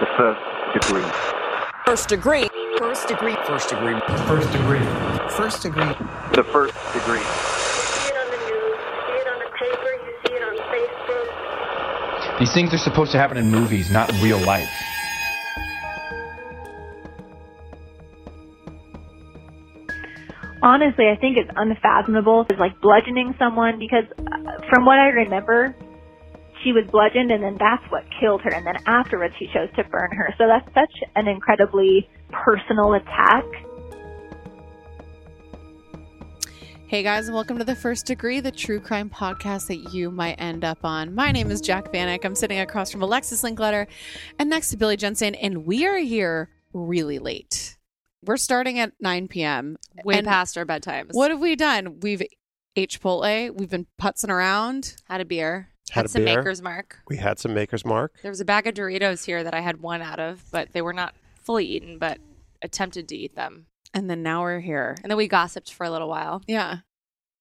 The first degree. First degree. First degree. First degree. First degree. First degree. The first degree. You see it on the news, you see it on the paper, you see it on Facebook. These things are supposed to happen in movies, not in real life. honestly, I think it's unfathomable. It's like bludgeoning someone because uh, from what I remember, she was bludgeoned and then that's what killed her. And then afterwards, he chose to burn her. So that's such an incredibly personal attack. Hey guys, and welcome to the First Degree, the true crime podcast that you might end up on. My name is Jac Vanek. I'm sitting across from Alexis Linkletter and next to Billy Jensen, and we are here really late. We're starting at 9 p.m. way And past our bedtimes. What have we done? We've ate Chipotle. We've been putzing around. Had a beer. Had a some beer. Maker's Mark. We had some Maker's Mark. There was a bag of Doritos here that I had one out of, but they were not fully eaten, but attempted to eat them. And then now we're here. And then we gossiped for a little while. Yeah.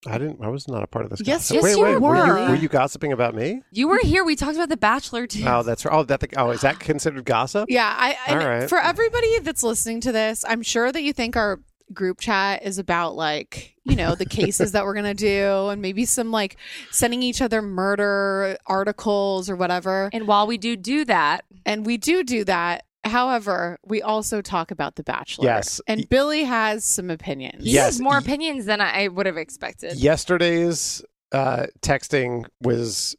I didn't. I was not a part of this. Yes, gossip. yes, wait, you wait. were. you, were you gossiping about me? You were here. We talked about The Bachelor too. Oh, that's right. Oh, that. The, oh, is that considered gossip? Yeah. I, and All right. For everybody that's listening to this, I'm sure that you think our group chat is about like, you know, the cases that we're going to do and maybe some like sending each other murder articles or whatever. and while we do do that, And we do do that. However, we also talk about The Bachelor. Yes. And Billy has some opinions. he Yes. has more opinions than I would have expected. Yesterday's uh, texting was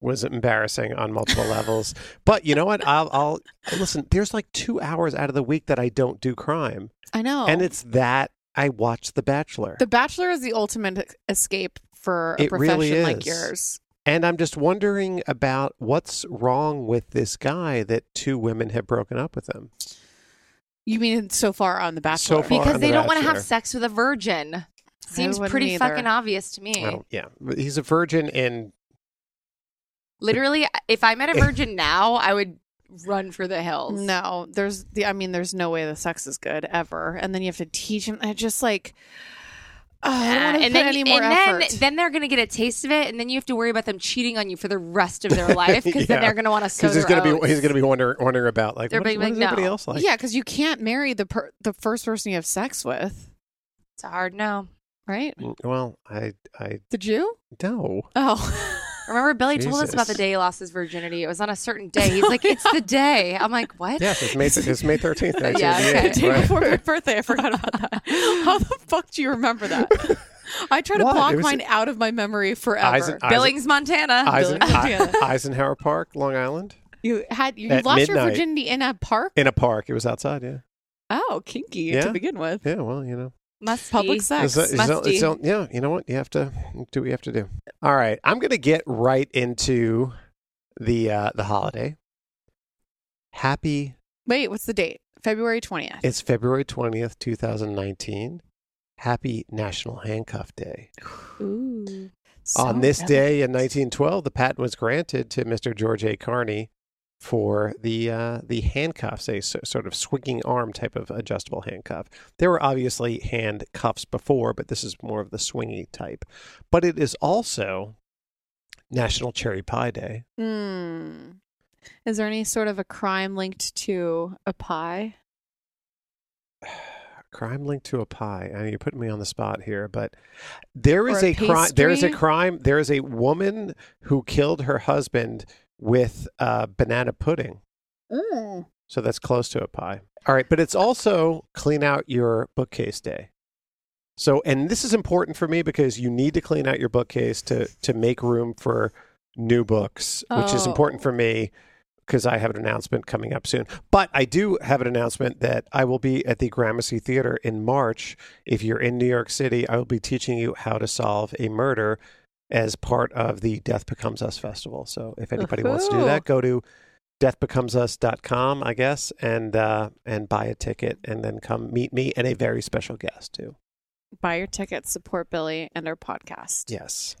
was embarrassing on multiple levels. But you know what? I'll, I'll listen. There's like two hours out of the week that I don't do crime, I know. and it's that I watch The Bachelor. The Bachelor is the ultimate escape for a It really profession like yours. And I'm just wondering about what's wrong with this guy that two women have broken up with him. You mean so far on The Bachelor? So far. because on they The don't want to have sex with a virgin. Seems pretty either. fucking obvious to me. Oh, yeah. He's a virgin in Literally, if I met a virgin now, I would run for the hills. No, there's the. I mean, there's no way the sex is good ever, and then you have to teach him. I just like. Oh, I don't want to ah, and put then, any more and then, then they're going to get a taste of it, and then you have to worry about them cheating on you for the rest of their life because Yeah. then they're going to want to because he's going to be he's going to be wondering wondering about like They're what, being what like, does everybody no. else like? yeah, because you can't marry the per- the first person you have sex with, It's a hard no. right? Well, I I Did you? no. Oh, Remember, Billy told us about the day he lost his virginity. It was on a certain day. He's like, "It's the day." I'm like, "What?" Yes, it's May it's May thirteenth, Yeah, nineteen okay. eighty eight. day right? before my birthday. I forgot about that. How the fuck do you remember that? I try to What? block was- mine out of my memory forever. Eisen- Eisen- Billings, Montana. Eisen- Billy- I- Eisenhower Park, Long Island, you had you At lost your virginity in a park. in a park. It was outside. Yeah, Oh, kinky Yeah. to begin with. yeah. Well, you know, Must Public be. sex. It's- it's- Musty. it's- yeah. You know what? You have to do what you have to do. All right, I'm going to get right into the uh, the holiday. Happy Wait, what's the date? February twentieth. It's February 20th, 2019. Happy National Handcuff Day. Ooh. On this day in 1912, the patent was granted to Mr. George A. Carney for the uh, the handcuffs, a s- sort of swinging arm type of adjustable handcuff. There were obviously handcuffs before, but this is more of the swingy type. But it is also National Cherry Pie Day. Hmm. Is there any sort of a crime linked to a pie? crime linked to a pie. I know you're putting me on the spot here, but there is Or a a, crime. There is a crime. There is a woman who killed her husband with uh, banana pudding. So that's close to a pie. All right, but it's also clean out your bookcase day. So, and this is important for me because you need to clean out your bookcase to to make room for new books, which is Oh. important for me because I have an announcement coming up soon. But I do have an announcement that I will be at the Gramercy Theater in March. If you're in New York City, I will be teaching you how to solve a murder as part of the Death Becomes Us festival. So if anybody wants to do that, go to deathbecomesus.com, I guess, and uh, and buy a ticket and then come meet me and a very special guest too. Buy your tickets, support Billy and our podcast. Yes.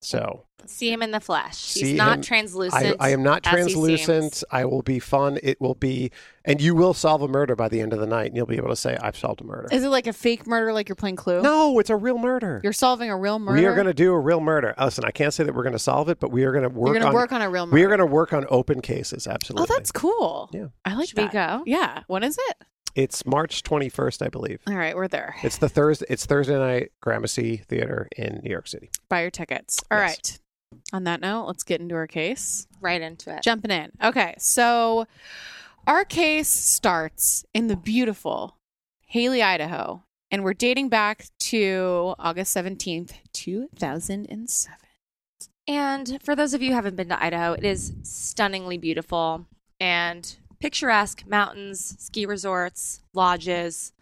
So See him in the flesh. He's See not him- translucent. I, I am not translucent. I will be fun. It will be, and you will solve a murder by the end of the night, and you'll be able to say, "I've solved a murder." Is it like a fake murder, like you're playing Clue? no, it's a real murder. You're solving a real murder. We are going to do a real murder. Oh, listen, I can't say that we're going to solve it, but we are going to work You're going to work on a real murder. we are going to work on open cases. Absolutely. Oh, that's cool. Yeah. I like Should we that. go? Yeah. When is it? It's March 21st, I believe. All right, we're there. It's the Thursday. It's Thursday night Gramercy Theater in New York City. Buy your tickets. All Yes. right. On that note, let's get into our case. Right into it. Jumping in. Okay, so our case starts in the beautiful Hailey, Idaho, and we're dating back to August 17th, 2007. And for those of you who haven't been to Idaho, it is stunningly beautiful and picturesque mountains, ski resorts, lodges,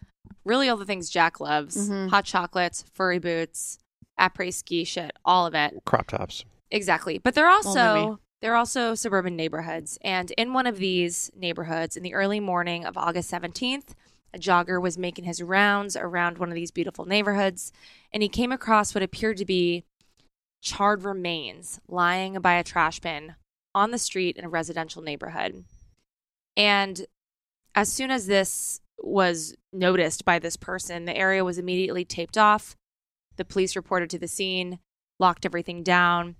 really all the things Jac loves Mhm. hot chocolates, furry boots, après ski shit, all of it. Crop tops. Exactly. But they're also me. they're also suburban neighborhoods. And in one of these neighborhoods, in the early morning of August 17th, a jogger was making his rounds around one of these beautiful neighborhoods, and he came across what appeared to be charred remains lying by a trash bin on the street in a residential neighborhood. And as soon as this was noticed by this person, the area was immediately taped off. The police reported to the scene, locked everything down,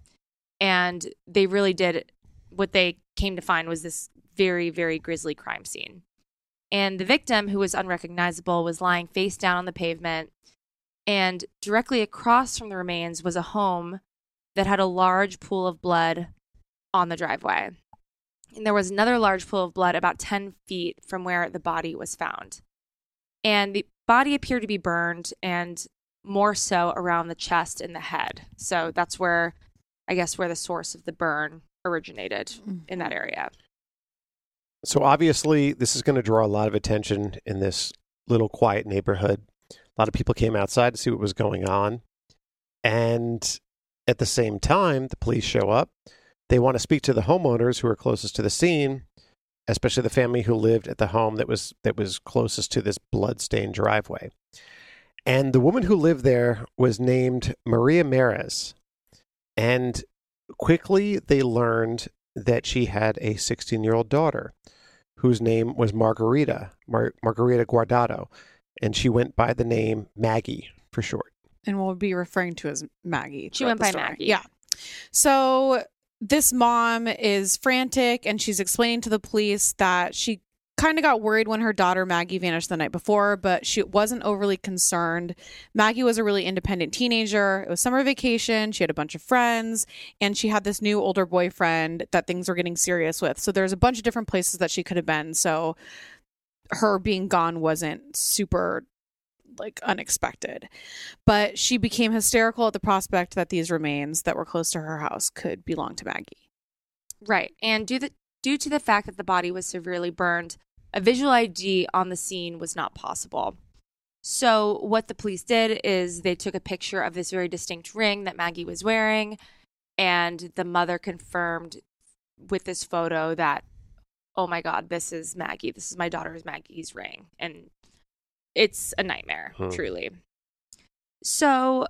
and they really did what they came to find was this very, very grisly crime scene. And the victim, who was unrecognizable, was lying face down on the pavement. And directly across from the remains was a home that had a large pool of blood on the driveway. And there was another large pool of blood about 10 feet from where the body was found. And the body appeared to be burned and more so around the chest and the head. So that's where, I guess, where the source of the burn originated in that mm-hmm. area. So obviously, this is going to draw a lot of attention in this little quiet neighborhood. A lot of people came outside to see what was going on. And at the same time, the police show up. They want to speak to the homeowners who are closest to the scene, especially the family who lived at the home that was that was closest to this bloodstained driveway. And the woman who lived there was named Maria Mares. And quickly they learned that she had a 16 year old daughter whose name was Margarita, Mar- Margarita Guardado. And she went by the name Maggie for short. and we'll be referring to as Maggie. She went by story. Maggie. Yeah. So this mom is frantic and she's explaining to the police that she kind of got worried when her daughter Maggie vanished the night before, but she wasn't overly concerned. Maggie was a really independent teenager. It was summer vacation. She had a bunch of friends and she had this new older boyfriend that things were getting serious with. So there's a bunch of different places that she could have been. So her being gone wasn't super like unexpected. But she became hysterical at the prospect that these remains that were close to her house could belong to Maggie. Right. And due, the, due to the fact that the body was severely burned, a visual ID on the scene was not possible. So, what the police did is they took a picture of this very distinct ring that Maggie was wearing, and the mother confirmed with this photo that, oh my God, this is Maggie. This is my daughter's Maggie's ring. And it's a nightmare, Hmm. truly. So,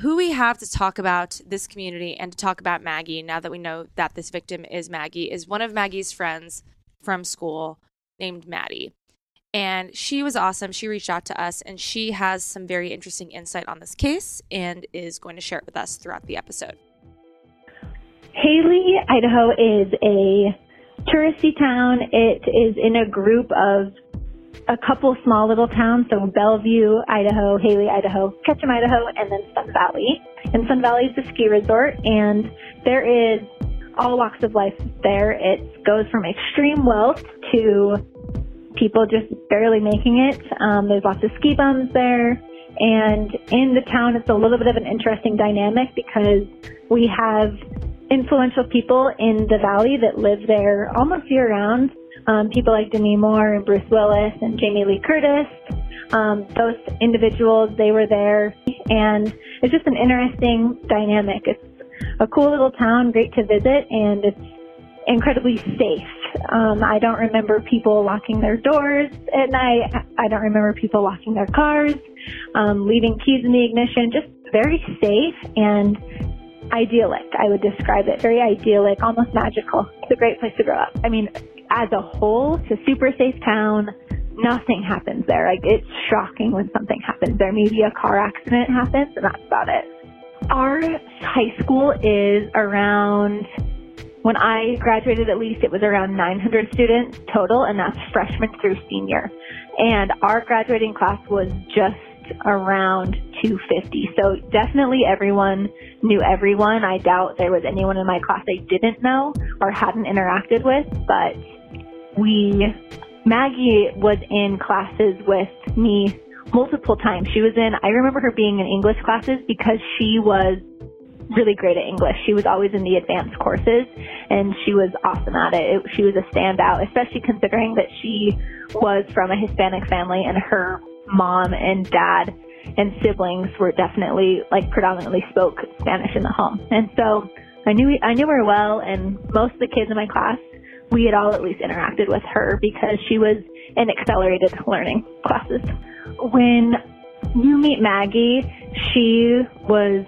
who we have to talk about this community and to talk about Maggie now that we know that this victim is Maggie is one of Maggie's friends from school named Maddie. And she was awesome. She reached out to us and she has some very interesting insight on this case and is going to share it with us throughout the episode. Hailey, Idaho is a touristy town. It is in a group of a couple small little towns, so Bellevue, Idaho, Hailey, Idaho, Ketchum, Idaho, and then Sun Valley. And Sun Valley is a ski resort, and there is all walks of life there. It goes from extreme wealth to people just barely making it. Um, there's lots of ski bums there. And in the town, it's a little bit of an interesting dynamic because we have influential people in the valley that live there almost year round. Um, people like Demi Moore and Bruce Willis and Jamie Lee Curtis. Um, those individuals, they were there. And it's just an interesting dynamic. It's a cool little town, great to visit, and it's incredibly safe. Um, I don't remember people locking their doors at night. I don't remember people locking their cars, um, leaving keys in the ignition. Just very safe and idyllic. I would describe it very idyllic, almost magical. It's a great place to grow up. I mean, as a whole, it's a super safe town. Nothing happens there. Like it's shocking when something happens there. Maybe a car accident happens, and that's about it. Our high school is around. When I graduated, at least it was around 900 students total, and that's freshman through senior. And our graduating class was just around 250. So definitely everyone knew everyone. I doubt there was anyone in my class I didn't know or hadn't interacted with, but we, Maggie was in classes with me multiple times. She was in, I remember her being in English classes because she was really great at English. She was always in the advanced courses and she was awesome at it. it. She was a standout, especially considering that she was from a Hispanic family and her mom and dad and siblings were definitely like predominantly spoke Spanish in the home. And so I knew I knew her well and most of the kids in my class we had all at least interacted with her because she was in accelerated learning classes. When you meet Maggie, she was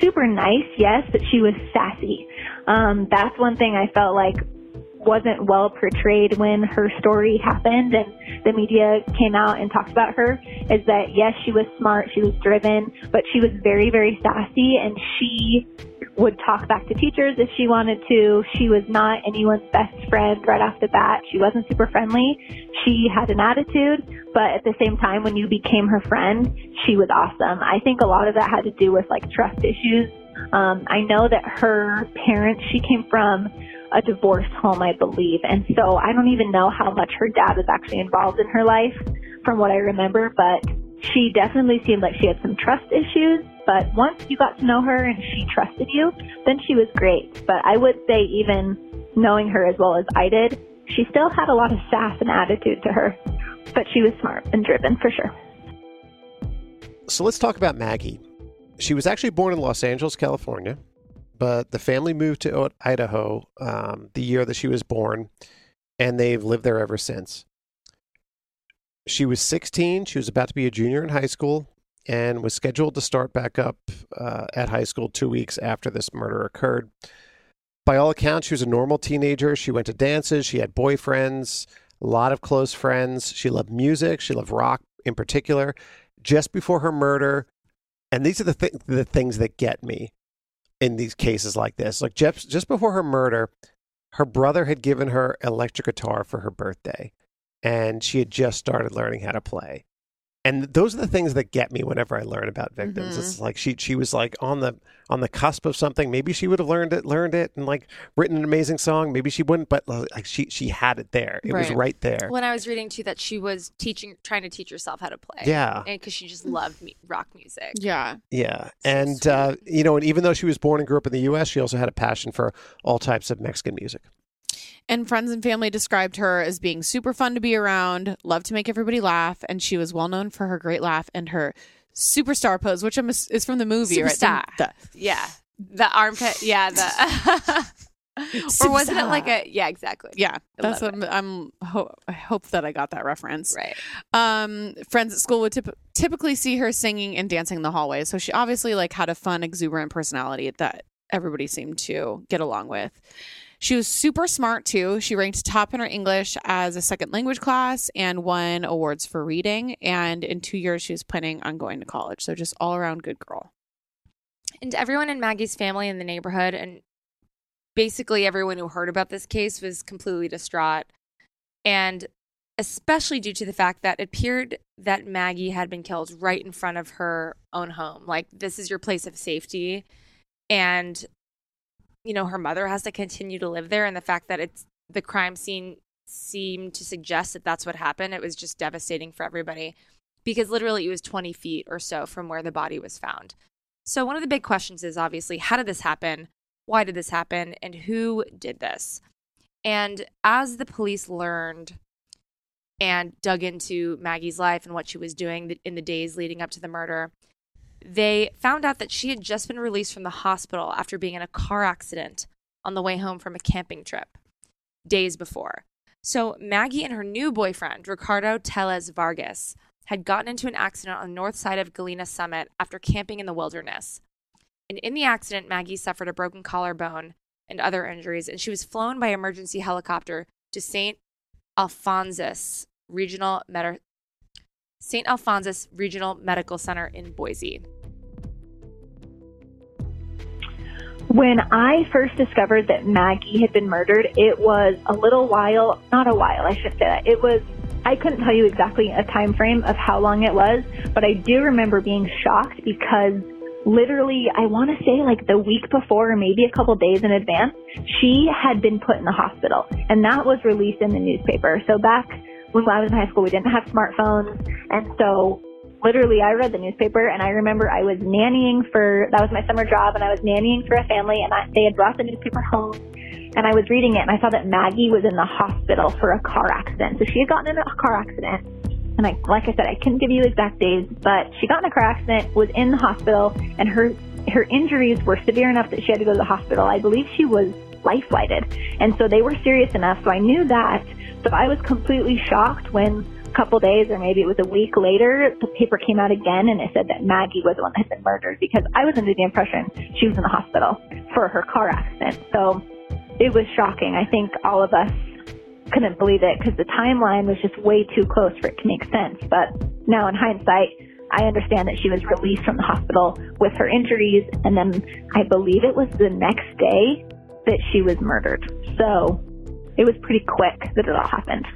super nice, yes, but she was sassy. Um, that's one thing I felt like wasn't well portrayed when her story happened and the media came out and talked about her is that yes, she was smart, she was driven, but she was very, very sassy and she would talk back to teachers if she wanted to. She was not anyone's best friend right off the bat. She wasn't super friendly. She had an attitude, but at the same time, when you became her friend, she was awesome. I think a lot of that had to do with like trust issues. Um, I know that her parents, she came from a divorced home, I believe. And so I don't even know how much her dad was actually involved in her life from what I remember, but she definitely seemed like she had some trust issues. But once you got to know her and she trusted you, then she was great. But I would say even knowing her as well as I did, she still had a lot of sass and attitude to her. But she was smart and driven for sure. So let's talk about Maggie. She was actually born in Los Angeles, California but the family moved to Idaho um, the year that she was born, and they've lived there ever since. She was 16. She was about to be a junior in high school and was scheduled to start back up uh, at high school two weeks after this murder occurred. By all accounts, she was a normal teenager. She went to dances, she had boyfriends, a lot of close friends. She loved music, she loved rock in particular. Just before her murder, and these are the, th- the things that get me in these cases like this. Like just just before her murder, her brother had given her electric guitar for her birthday, and she had just started learning how to play and those are the things that get me whenever I learn about victims. Mm-hmm. It's like she she was like on the on the cusp of something. Maybe she would have learned it, learned it, and like written an amazing song. Maybe she wouldn't, but like she she had it there. It right. was right there. When I was reading too, that she was teaching, trying to teach herself how to play. Yeah, because she just loved me, rock music. Yeah, yeah, so and uh, you know, and even though she was born and grew up in the U.S., she also had a passion for all types of Mexican music. And friends and family described her as being super fun to be around, loved to make everybody laugh, and she was well known for her great laugh and her superstar pose, which I'm, is from the movie, superstar. right? The, yeah, the armpit. Yeah, the. or wasn't it like a yeah exactly yeah that's what I'm, I'm ho- i hope that i got that reference right um friends at school would typ- typically see her singing and dancing in the hallway so she obviously like had a fun exuberant personality that everybody seemed to get along with she was super smart too. She ranked top in her English as a second language class and won awards for reading. And in two years, she was planning on going to college. So just all around good girl. And everyone in Maggie's family in the neighborhood and basically everyone who heard about this case was completely distraught. And especially due to the fact that it appeared that Maggie had been killed right in front of her own home. Like, this is your place of safety. And you know, her mother has to continue to live there. And the fact that it's the crime scene seemed to suggest that that's what happened. It was just devastating for everybody because literally it was 20 feet or so from where the body was found. So, one of the big questions is obviously how did this happen? Why did this happen? And who did this? And as the police learned and dug into Maggie's life and what she was doing in the days leading up to the murder, they found out that she had just been released from the hospital after being in a car accident on the way home from a camping trip days before. So, Maggie and her new boyfriend, Ricardo Tellez Vargas, had gotten into an accident on the north side of Galena Summit after camping in the wilderness. And in the accident, Maggie suffered a broken collarbone and other injuries, and she was flown by emergency helicopter to St. Alphonsus Regional St. Alphonsus Regional Medical Center in Boise. When I first discovered that Maggie had been murdered, it was a little while, not a while, I should say that. It was I couldn't tell you exactly a time frame of how long it was, but I do remember being shocked because literally, I want to say like the week before or maybe a couple days in advance, she had been put in the hospital and that was released in the newspaper. So back when I was in high school, we didn't have smartphones. And so literally I read the newspaper and I remember I was nannying for, that was my summer job and I was nannying for a family and I, they had brought the newspaper home and I was reading it and I saw that Maggie was in the hospital for a car accident. So she had gotten in a car accident. And I, like I said, I couldn't give you exact days, but she got in a car accident, was in the hospital, and her her injuries were severe enough that she had to go to the hospital. I believe she was life lighted. and so they were serious enough. So I knew that. So I was completely shocked when couple days, or maybe it was a week later, the paper came out again, and it said that Maggie was the one that had been murdered because I was under the impression she was in the hospital for her car accident. So it was shocking. I think all of us couldn't believe it because the timeline was just way too close for it to make sense. But now in hindsight, I understand that she was released from the hospital with her injuries, and then I believe it was the next day that she was murdered. So it was pretty quick that it all happened.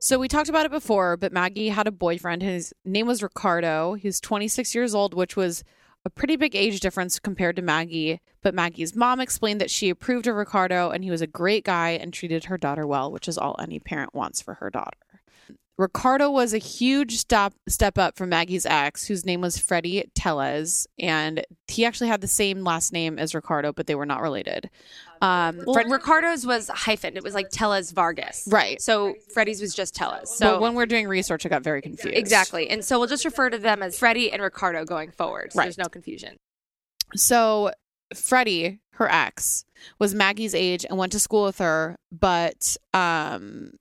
So we talked about it before, but Maggie had a boyfriend. His name was Ricardo. He was 26 years old, which was a pretty big age difference compared to Maggie, but Maggie's mom explained that she approved of Ricardo and he was a great guy and treated her daughter well, which is all any parent wants for her daughter. Ricardo was a huge step step up from Maggie's ex, whose name was Freddie Tellez, and he actually had the same last name as Ricardo, but they were not related. Um, Well, Ricardo's was hyphen. It was like Tellez Vargas. Right. So Freddie's was just Tellez. so So when we're doing research, I got very confused. exactly. And so we'll just refer to them as Freddie and Ricardo going forward. So Right. there's no confusion. So Freddie, her ex, was Maggie's age and went to school with her, but um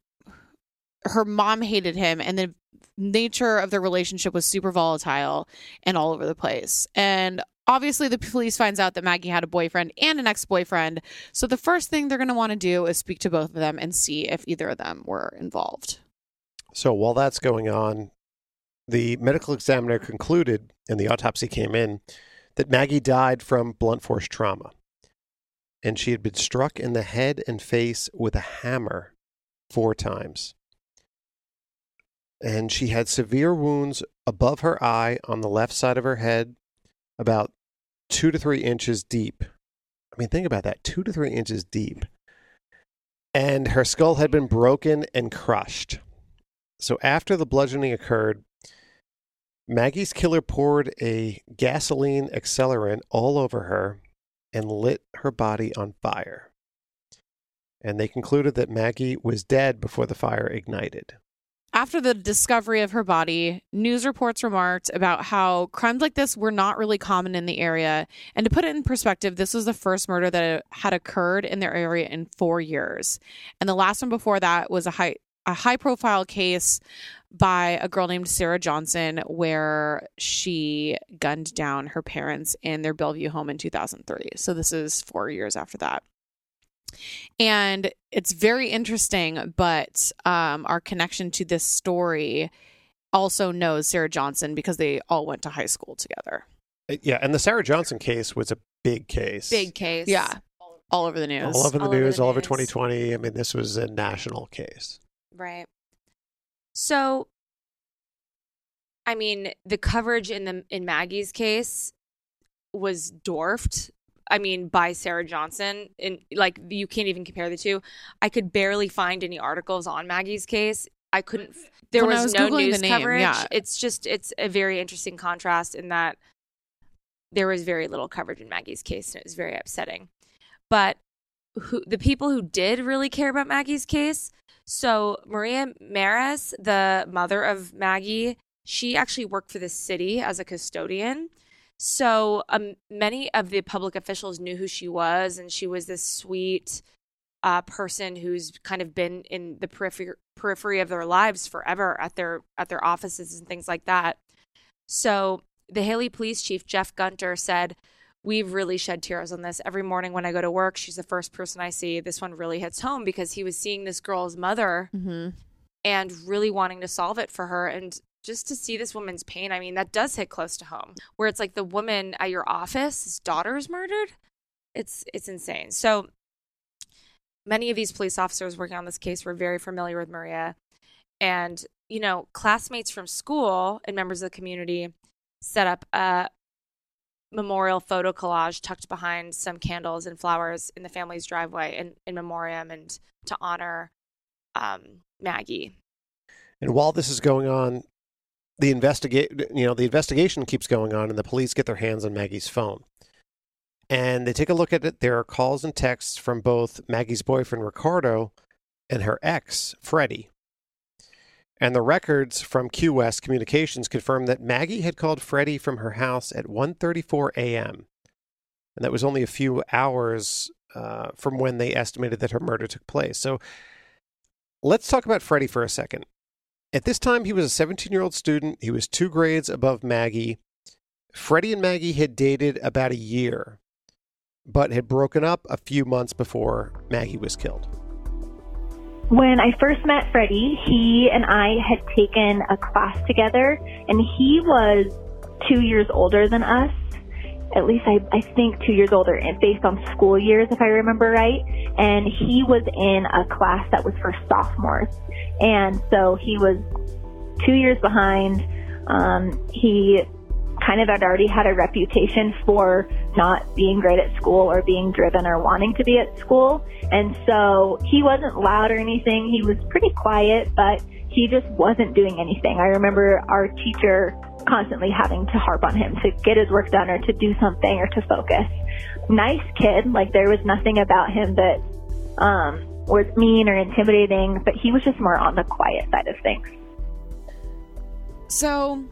her mom hated him and the nature of their relationship was super volatile and all over the place. And obviously the police finds out that Maggie had a boyfriend and an ex-boyfriend. So the first thing they're going to want to do is speak to both of them and see if either of them were involved. So while that's going on, the medical examiner concluded, and the autopsy came in, that Maggie died from blunt force trauma. And she had been struck in the head and face with a hammer four times. And she had severe wounds above her eye on the left side of her head, about two to three inches deep. I mean, think about that two to three inches deep. And her skull had been broken and crushed. So after the bludgeoning occurred, Maggie's killer poured a gasoline accelerant all over her and lit her body on fire. And they concluded that Maggie was dead before the fire ignited. After the discovery of her body, news reports remarked about how crimes like this were not really common in the area. And to put it in perspective, this was the first murder that uh, had occurred in their area in four years. And the last one before that was a high a high profile case by a girl named Sarah Johnson where she gunned down her parents in their Bellevue home in 2003. So this is 4 years after that. And it's very interesting, but um, our connection to this story also knows Sarah Johnson because they all went to high school together. Uh, Yeah, and the Sarah Johnson case was a big case. Big case. Yeah. All over the news. All over the All over news, the all over news. 2020. I mean, this was a national case. Right. So, I mean, the coverage in the in Maggie's case was dwarfed. I mean, by Sarah Johnson, and like you can't even compare the two. I could barely find any articles on Maggie's case. I couldn't. There I was, was no Googling news name, coverage. yeah. It's just it's a very interesting contrast in that there was very little coverage in Maggie's case, and it was very upsetting. But who the people who did really care about Maggie's case so Maria Mares, the mother of Maggie, she actually worked for the city as a custodian. So um, many of the public officials knew who she was, and she was this sweet uh, person who's kind of been in the periphery periphery of their lives forever at their at their offices and things like that. So the Hailey police chief, Jeff Gunter, said, We've really shed tears on this. Every morning when I go to work, she's the first person I see. This one really hits home because he was seeing this girl's mother Mm-hmm. and really wanting to solve it for her. And just to see this woman's pain, I mean, that does hit close to home. Where it's like the woman at your office, his daughter is murdered. It's it's insane. So many of these police officers working on this case were very familiar with Maria. And, you know, classmates from school and members of the community set up a memorial photo collage tucked behind some candles and flowers in the family's driveway in, in memoriam and to honor um, Maggie. And while this is going on, the investigate you know the investigation keeps going on, and the police get their hands on Maggie's phone. And they take a look at it. There are calls and texts from both Maggie's boyfriend Ricardo and her ex Freddie. And the records from Qwest Communications confirm that Maggie had called Freddie from her house at 1:34 a.m. And that was only a few hours uh, from when they estimated that her murder took place. So let's talk about Freddie for a second. At this time, he was a 17 year old student. He was two grades above Maggie. Freddie and Maggie had dated about a year, but had broken up a few months before Maggie was killed. When I first met Freddie, he and I had taken a class together, and he was two years older than us. At least I, I think two years older, and based on school years, if I remember right. And he was in a class that was for sophomores, and so he was two years behind. Um, he kind of had already had a reputation for not being great at school or being driven or wanting to be at school. And so he wasn't loud or anything. He was pretty quiet, but he just wasn't doing anything. I remember our teacher constantly having to harp on him to get his work done or to do something or to focus. Nice kid, like there was nothing about him that um, was mean or intimidating, but he was just more on the quiet side of things. So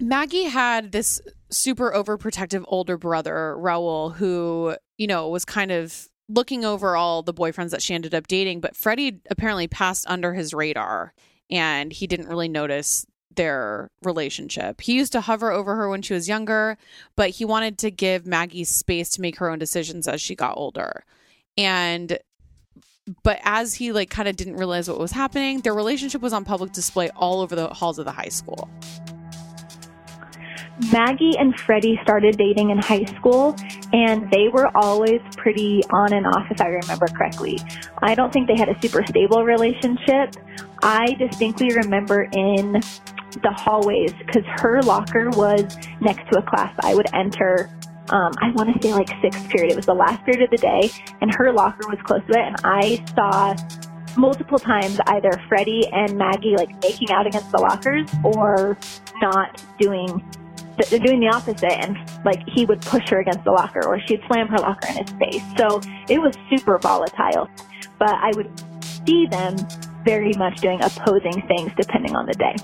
Maggie had this super overprotective older brother, Raul, who, you know, was kind of looking over all the boyfriends that she ended up dating, but Freddie apparently passed under his radar and he didn't really notice their relationship. He used to hover over her when she was younger, but he wanted to give Maggie space to make her own decisions as she got older. And but as he like kind of didn't realize what was happening, their relationship was on public display all over the halls of the high school. Maggie and Freddie started dating in high school, and they were always pretty on and off, if I remember correctly. I don't think they had a super stable relationship. I distinctly remember in the hallways because her locker was next to a class I would enter. Um, I want to say like sixth period. It was the last period of the day, and her locker was close to it. And I saw multiple times either Freddie and Maggie like making out against the lockers or not doing they're doing the opposite and like he would push her against the locker or she'd slam her locker in his face. So it was super volatile. But I would see them very much doing opposing things depending on the day.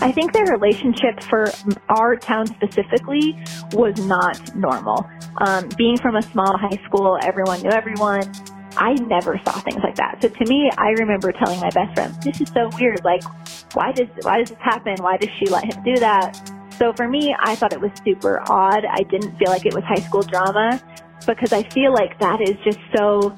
I think their relationship for our town specifically was not normal. Um, being from a small high school, everyone knew everyone. I never saw things like that. So to me, I remember telling my best friend, "This is so weird. Like, why does why does this happen? Why does she let him do that?" So for me, I thought it was super odd. I didn't feel like it was high school drama because I feel like that is just so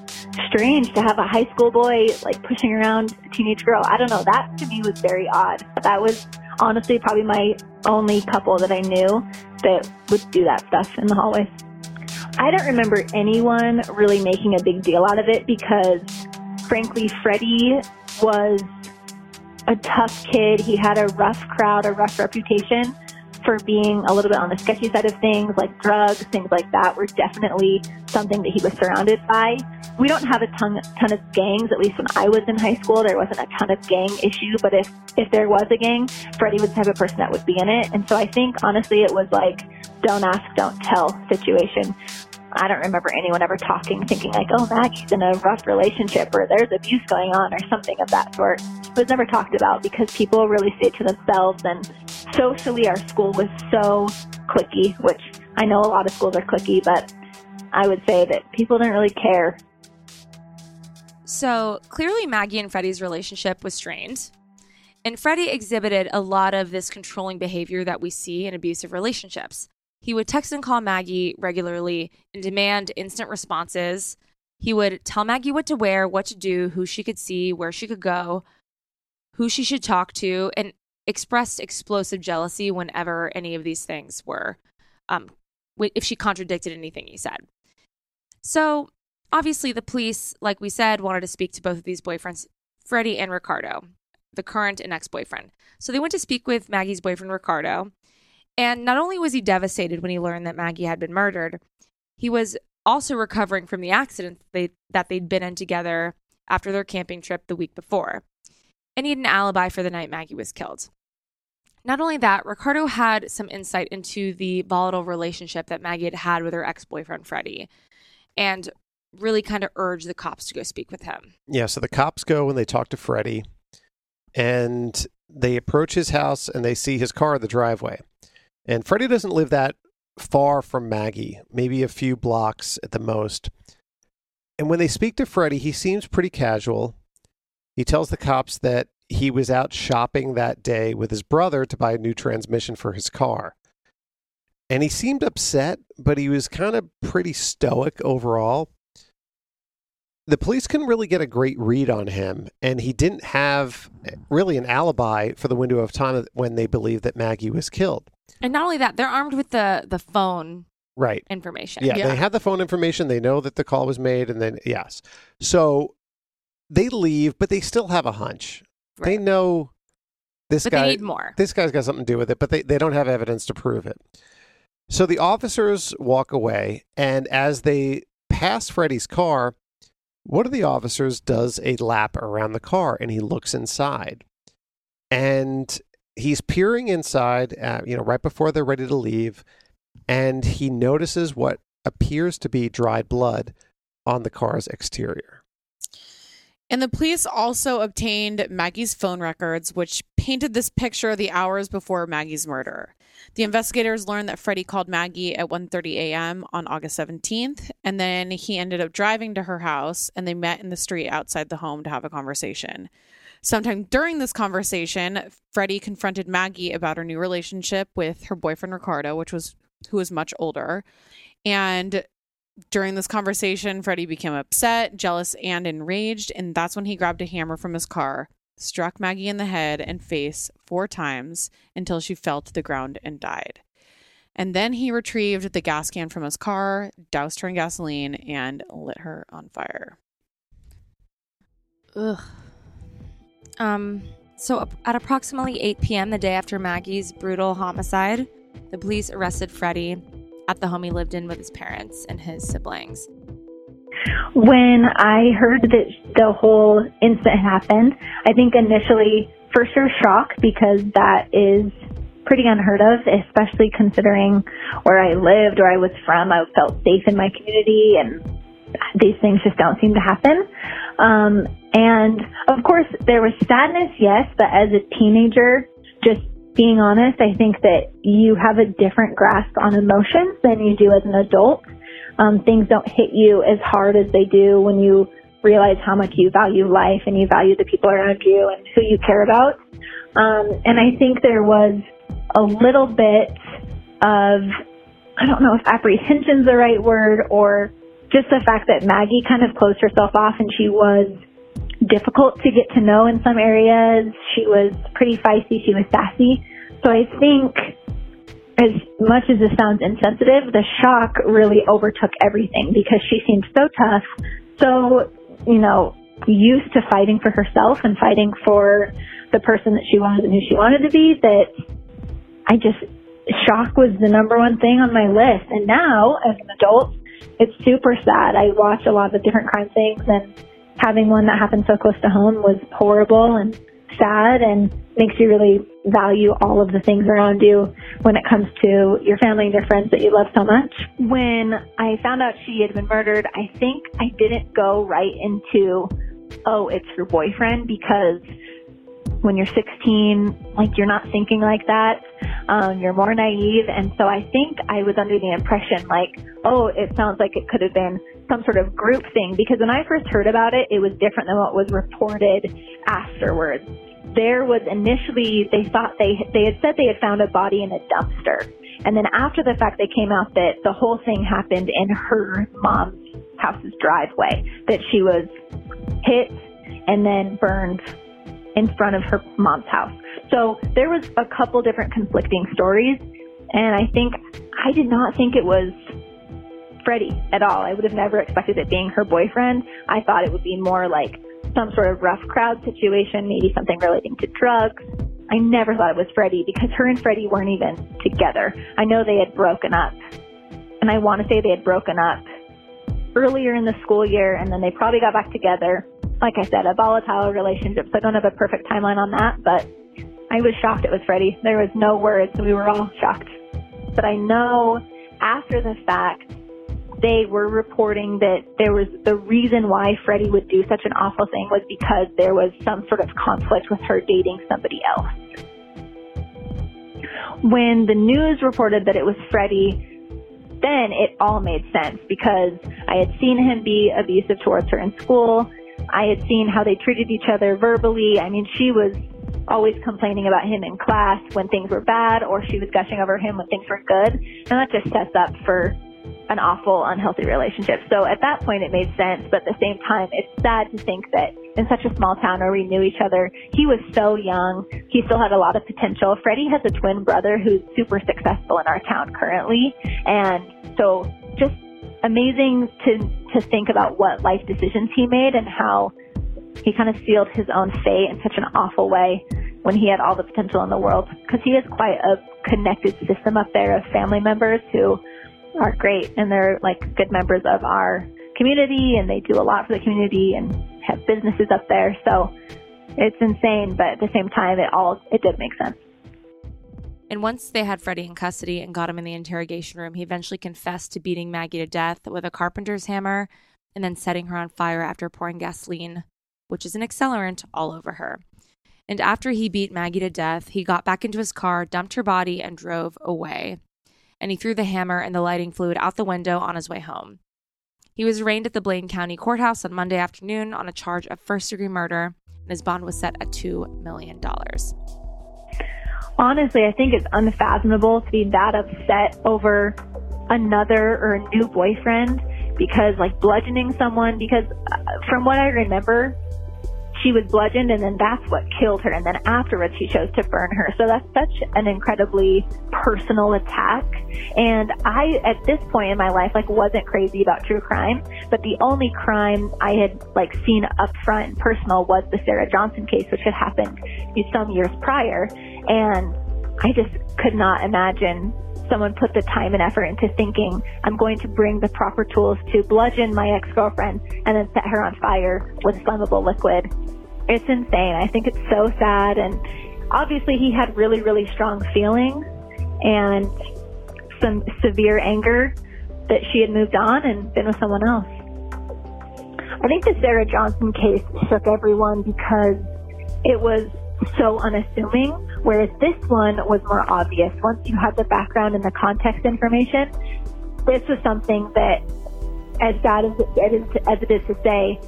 strange to have a high school boy like pushing around a teenage girl. I don't know. That to me was very odd. That was honestly probably my only couple that I knew that would do that stuff in the hallways. I don't remember anyone really making a big deal out of it because frankly, Freddie was a tough kid. He had a rough crowd, a rough reputation for being a little bit on the sketchy side of things, like drugs, things like that were definitely something that he was surrounded by. We don't have a ton, ton of gangs, at least when I was in high school, there wasn't a ton of gang issue, but if, if there was a gang, Freddie was the type of person that would be in it. And so I think honestly it was like, don't ask, don't tell situation. I don't remember anyone ever talking, thinking like, oh, Maggie's in a rough relationship or there's abuse going on or something of that sort. It was never talked about because people really see it to themselves and socially our school was so clicky, which I know a lot of schools are clicky, but I would say that people didn't really care. So clearly, Maggie and Freddie's relationship was strained. And Freddie exhibited a lot of this controlling behavior that we see in abusive relationships. He would text and call Maggie regularly and demand instant responses. He would tell Maggie what to wear, what to do, who she could see, where she could go, who she should talk to, and expressed explosive jealousy whenever any of these things were, um, if she contradicted anything he said. So, obviously, the police, like we said, wanted to speak to both of these boyfriends, Freddie and Ricardo, the current and ex boyfriend. So, they went to speak with Maggie's boyfriend, Ricardo. And not only was he devastated when he learned that Maggie had been murdered, he was also recovering from the accident they, that they'd been in together after their camping trip the week before. And he had an alibi for the night Maggie was killed. Not only that, Ricardo had some insight into the volatile relationship that Maggie had had with her ex boyfriend, Freddie, and really kind of urged the cops to go speak with him. Yeah, so the cops go and they talk to Freddie, and they approach his house and they see his car in the driveway. And Freddie doesn't live that far from Maggie, maybe a few blocks at the most. And when they speak to Freddie, he seems pretty casual. He tells the cops that he was out shopping that day with his brother to buy a new transmission for his car. And he seemed upset, but he was kind of pretty stoic overall the police couldn't really get a great read on him, and he didn't have eh, really an alibi for the window of time when they believed that Maggie was killed. And not only that, they're armed with the the phone Right. information. Yeah, they have the phone information. They know that the call was made, and then yes, so they leave, but they still have a hunch. They know this But guy. they need more. This guy's got something to do with it, but they, they don't have evidence to prove it. So the officers walk away, and as they pass Freddie's car, one of the officers does a lap around the car and he looks inside. And he's peering inside, uh, you know, right before they're ready to leave, and he notices what appears to be dried blood on the car's exterior. And the police also obtained Maggie's phone records, which painted this picture the hours before Maggie's murder. The investigators learned that Freddie called Maggie at 1:30 a.m. on August 17th, and then he ended up driving to her house and they met in the street outside the home to have a conversation. Sometime during this conversation, Freddie confronted Maggie about her new relationship with her boyfriend Ricardo, which was who was much older. And during this conversation, Freddie became upset, jealous, and enraged, and that's when he grabbed a hammer from his car, struck Maggie in the head and face four times until she fell to the ground and died. And then he retrieved the gas can from his car, doused her in gasoline, and lit her on fire. Ugh. Um, so at approximately 8 p.m. the day after Maggie's brutal homicide, the police arrested Freddie at the home he lived in with his parents and his siblings. When I heard that the whole incident happened, I think initially, for sure, shock because that is pretty unheard of, especially considering where I lived, where I was from. I felt safe in my community, and these things just don't seem to happen. Um, and of course, there was sadness, yes, but as a teenager, just being honest, I think that you have a different grasp on emotions than you do as an adult. Um, things don't hit you as hard as they do when you realize how much you value life and you value the people around you and who you care about. Um, and I think there was a little bit of, I don't know if apprehension's the right word or just the fact that Maggie kind of closed herself off and she was difficult to get to know in some areas. She was pretty feisty. She was sassy. So I think as much as this sounds insensitive, the shock really overtook everything because she seemed so tough, so, you know, used to fighting for herself and fighting for the person that she was and who she wanted to be that I just, shock was the number one thing on my list. And now, as an adult, it's super sad. I watch a lot of different crime things and having one that happened so close to home was horrible and sad and makes you really value all of the things around you when it comes to your family and your friends that you love so much. When I found out she had been murdered, I think I didn't go right into, oh, it's her boyfriend because when you're 16, like you're not thinking like that. Um, you're more naive. And so I think I was under the impression like, oh, it sounds like it could have been some sort of group thing because when I first heard about it, it was different than what was reported afterwards. there was initially they thought they they had said they had found a body in a dumpster, and then after the fact they came out that the whole thing happened in her mom's house's driveway. That she was hit and then burned in front of her mom's house. So there was a couple different conflicting stories, and I think I did not think it was Freddie at all. I would have never expected it being her boyfriend. I thought it would be more like some sort of rough crowd situation, maybe something relating to drugs. I never thought it was Freddie because her and Freddie weren't even together. I know they had broken up. And I want to say they had broken up earlier in the school year and then they probably got back together. Like I said, a volatile relationship, so I don't have a perfect timeline on that, but I was shocked it was Freddie. There was no words, we were all shocked. But I know after the fact, they were reporting that there was the reason why Freddie would do such an awful thing was because there was some sort of conflict with her dating somebody else. When the news reported that it was Freddie, then it all made sense because I had seen him be abusive towards her in school. I had seen how they treated each other verbally. I mean, she was always complaining about him in class when things were bad, or she was gushing over him when things were good. And that just sets up for an awful, unhealthy relationship. So at that point, it made sense. But at the same time, it's sad to think that in such a small town where we knew each other, he was so young. He still had a lot of potential. Freddie has a twin brother who's super successful in our town currently. And so just amazing to, to think about what life decisions he made and how he kind of sealed his own fate in such an awful way when he had all the potential in the world. Because he has quite a connected system up there of family members who are great and they're like good members of our community and they do a lot for the community and have businesses up there. So it's insane, but at the same time, it all, it did make sense. And once they had Freddie in custody and got him in the interrogation room, he eventually confessed to beating Maggie to death with a carpenter's hammer and then setting her on fire after pouring gasoline, which is an accelerant, all over her. And after he beat Maggie to death, he got back into his car, dumped her body, and drove away and he threw the hammer and the lighting fluid out the window on his way home. He was arraigned at the Blaine County Courthouse on Monday afternoon on a charge of first degree murder, and his bond was set at $2 million. Honestly, I think it's unfathomable to be that upset over another or a new boyfriend because, like, bludgeoning someone, because uh, from what I remember, she was bludgeoned and then that's what killed her. And then afterwards she chose to burn her. So that's such an incredibly personal attack. And I, at this point in my life, like wasn't crazy about true crime, but the only crime I had like seen up front and personal was the Sarah Johnson case, which had happened some years prior. And I just could not imagine someone put the time and effort into thinking, I'm going to bring the proper tools to bludgeon my ex-girlfriend and then set her on fire with flammable liquid. It's insane. I think it's so sad. And obviously he had really, really strong feelings and some severe anger that she had moved on and been with someone else. I think the Sarah Johnson case shook everyone because it was so unassuming, whereas this one was more obvious. Once you had the background and the context information, this was something that, as sad as it is, as it is to say,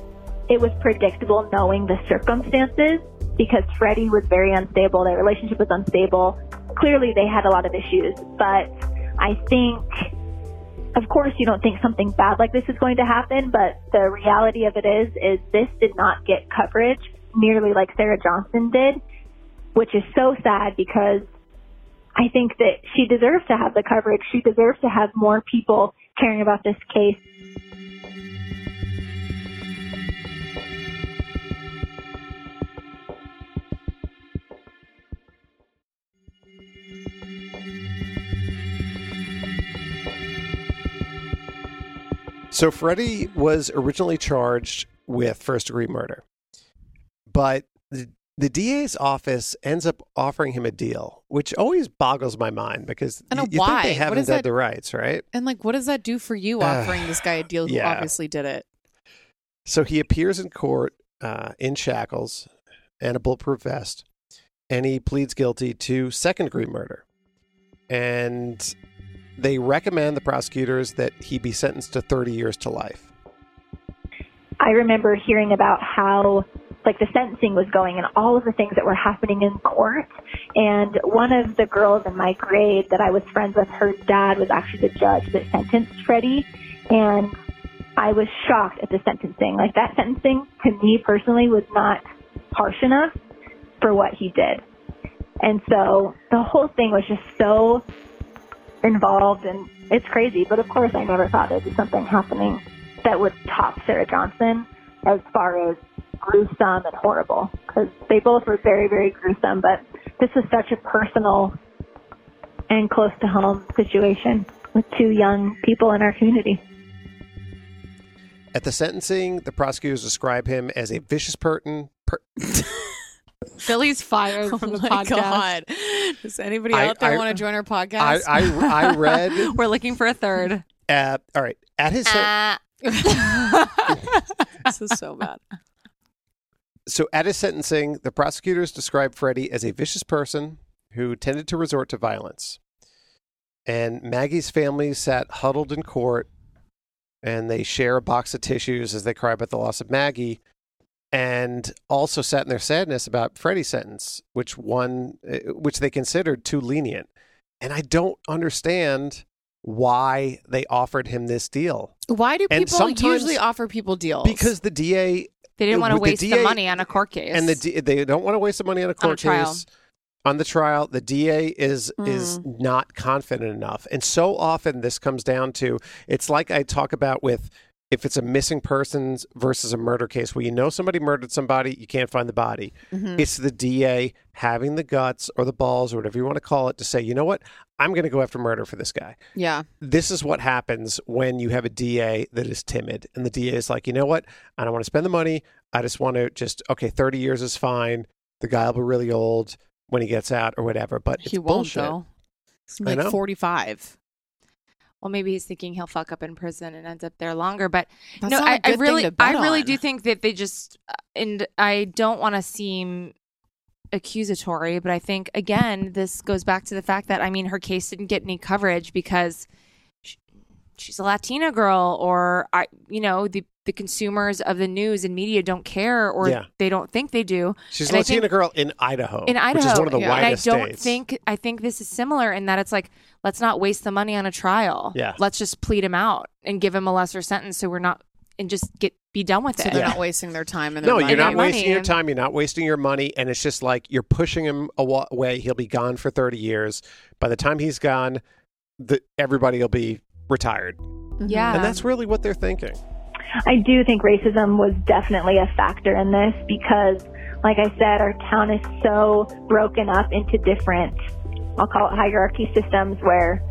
it was predictable knowing the circumstances because Freddie was very unstable. Their relationship was unstable. Clearly, they had a lot of issues, but I think, of course, you don't think something bad like this is going to happen, but the reality of it is, is this did not get coverage nearly like Sarah Johnson did, which is so sad because I think that she deserves to have the coverage. She deserves to have more people caring about this case. So Freddie was originally charged with first degree murder, but the, the DA's office ends up offering him a deal, which always boggles my mind because I know you, why. think they haven't that- the rights, right? And like, what does that do for you offering this guy a deal who yeah. obviously did it? So he appears in court uh, in shackles and a bulletproof vest, and he pleads guilty to second degree murder. And they recommend the prosecutors that he be sentenced to 30 years to life. I remember hearing about how like the sentencing was going and all of the things that were happening in court. And one of the girls in my grade that I was friends with, her dad was actually the judge that sentenced Freddie. And I was shocked at the sentencing. Like that sentencing to me personally was not harsh enough for what he did. And so the whole thing was just so involved and it's crazy. But of course I never thought there'd be something happening that would top Sarah Johnson as far as gruesome and horrible. Because they both were very, very gruesome. But this was such a personal and close to home situation with two young people in our community. At the sentencing, the prosecutors describe him as a vicious person. Per- Billy's fired from the Oh my podcast. God. Does anybody I- out there I- want to join our podcast? I, I read. We're looking for a third. Uh, all right. At his sen- this is so bad. so at his sentencing, the prosecutors described Freddie as a vicious person who tended to resort to violence. And Maggie's family sat huddled in court, and they share a box of tissues as they cry about the loss of Maggie, and also sat in their sadness about Freddie's sentence, which one, uh, which they considered too lenient. And I don't understand why they offered him this deal Why do people usually offer people deals? because the DA They didn't want to With the waste the, money on a court case. and the D, they don't want to waste the money on a court trial. case on the trial the DA is is Mm. not confident enough and so often this comes down to it's like I talk about with if it's a missing persons versus a murder case where you know somebody murdered somebody, you can't find the body. Mm-hmm. It's the DA having the guts or the balls or whatever you want to call it to say, you know what, I'm going to go after murder for this guy. Yeah. This is what happens when you have a DA that is timid and the DA is like, you know what, I don't want to spend the money. I just want to just, okay, 30 years is fine. The guy will be really old when he gets out or whatever, but he won't bullshit. though. He's like 45 well, maybe he's thinking he'll fuck up in prison and ends up there longer. But That's no, I, I, I good thing really, I really on. do think that they just, uh, and I don't want to seem accusatory, but I think again, this goes back to the fact that I mean, her case didn't get any coverage because she's a Latina girl, or I, you know, the the consumers of the news and media don't care, or Yeah. they don't think they do. She's And a I think- Latina girl in Idaho, in Idaho, which is one of the yeah. and I don't states. think I think this is similar in that it's like let's not waste the money on a trial. Yeah. let's just plead him out and give him a lesser sentence, so we're not and just get be done with So it. they're Yeah. not wasting their time and their no, money. you're not money. wasting your time. You're not wasting your money. And it's just like you're pushing him away. He'll be gone for 30 years. By the time he's gone, the, everybody will be retired. Yeah, and that's really what they're thinking. I do think racism was definitely a factor in this because, like I said, our town is so broken up into different, I'll call it hierarchy systems where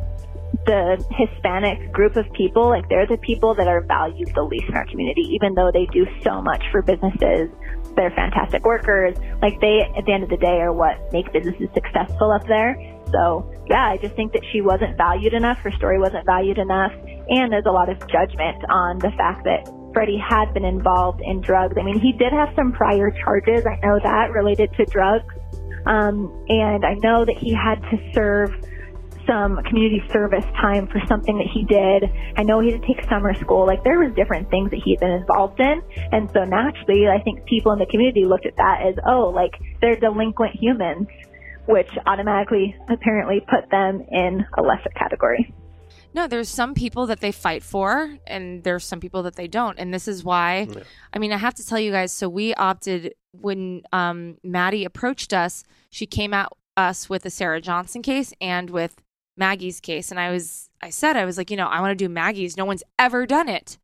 the Hispanic group of people, like they're the people that are valued the least in our community, even though they do so much for businesses. They're fantastic workers. Like they, at the end of the day, are what make businesses successful up there. So yeah, I just think that she wasn't valued enough. Her story wasn't valued enough. And there's a lot of judgment on the fact that Freddie had been involved in drugs. I mean, he did have some prior charges. I know that related to drugs. Um, and I know that he had to serve some community service time for something that he did. I know he had to take summer school. Like there was different things that he had been involved in. And so naturally, I think people in the community looked at that as, oh, like they're delinquent humans, which automatically apparently put them in a lesser category. No, there's some people that they fight for, and there's some people that they don't. And this is why, Yeah. I mean, I have to tell you guys. So we opted when um, Maddie approached us. She came at us with the Sarah Johnson case and with Maggie's case, and I was, I said, I was like, you know, I want to do Maggie's. No one's ever done it.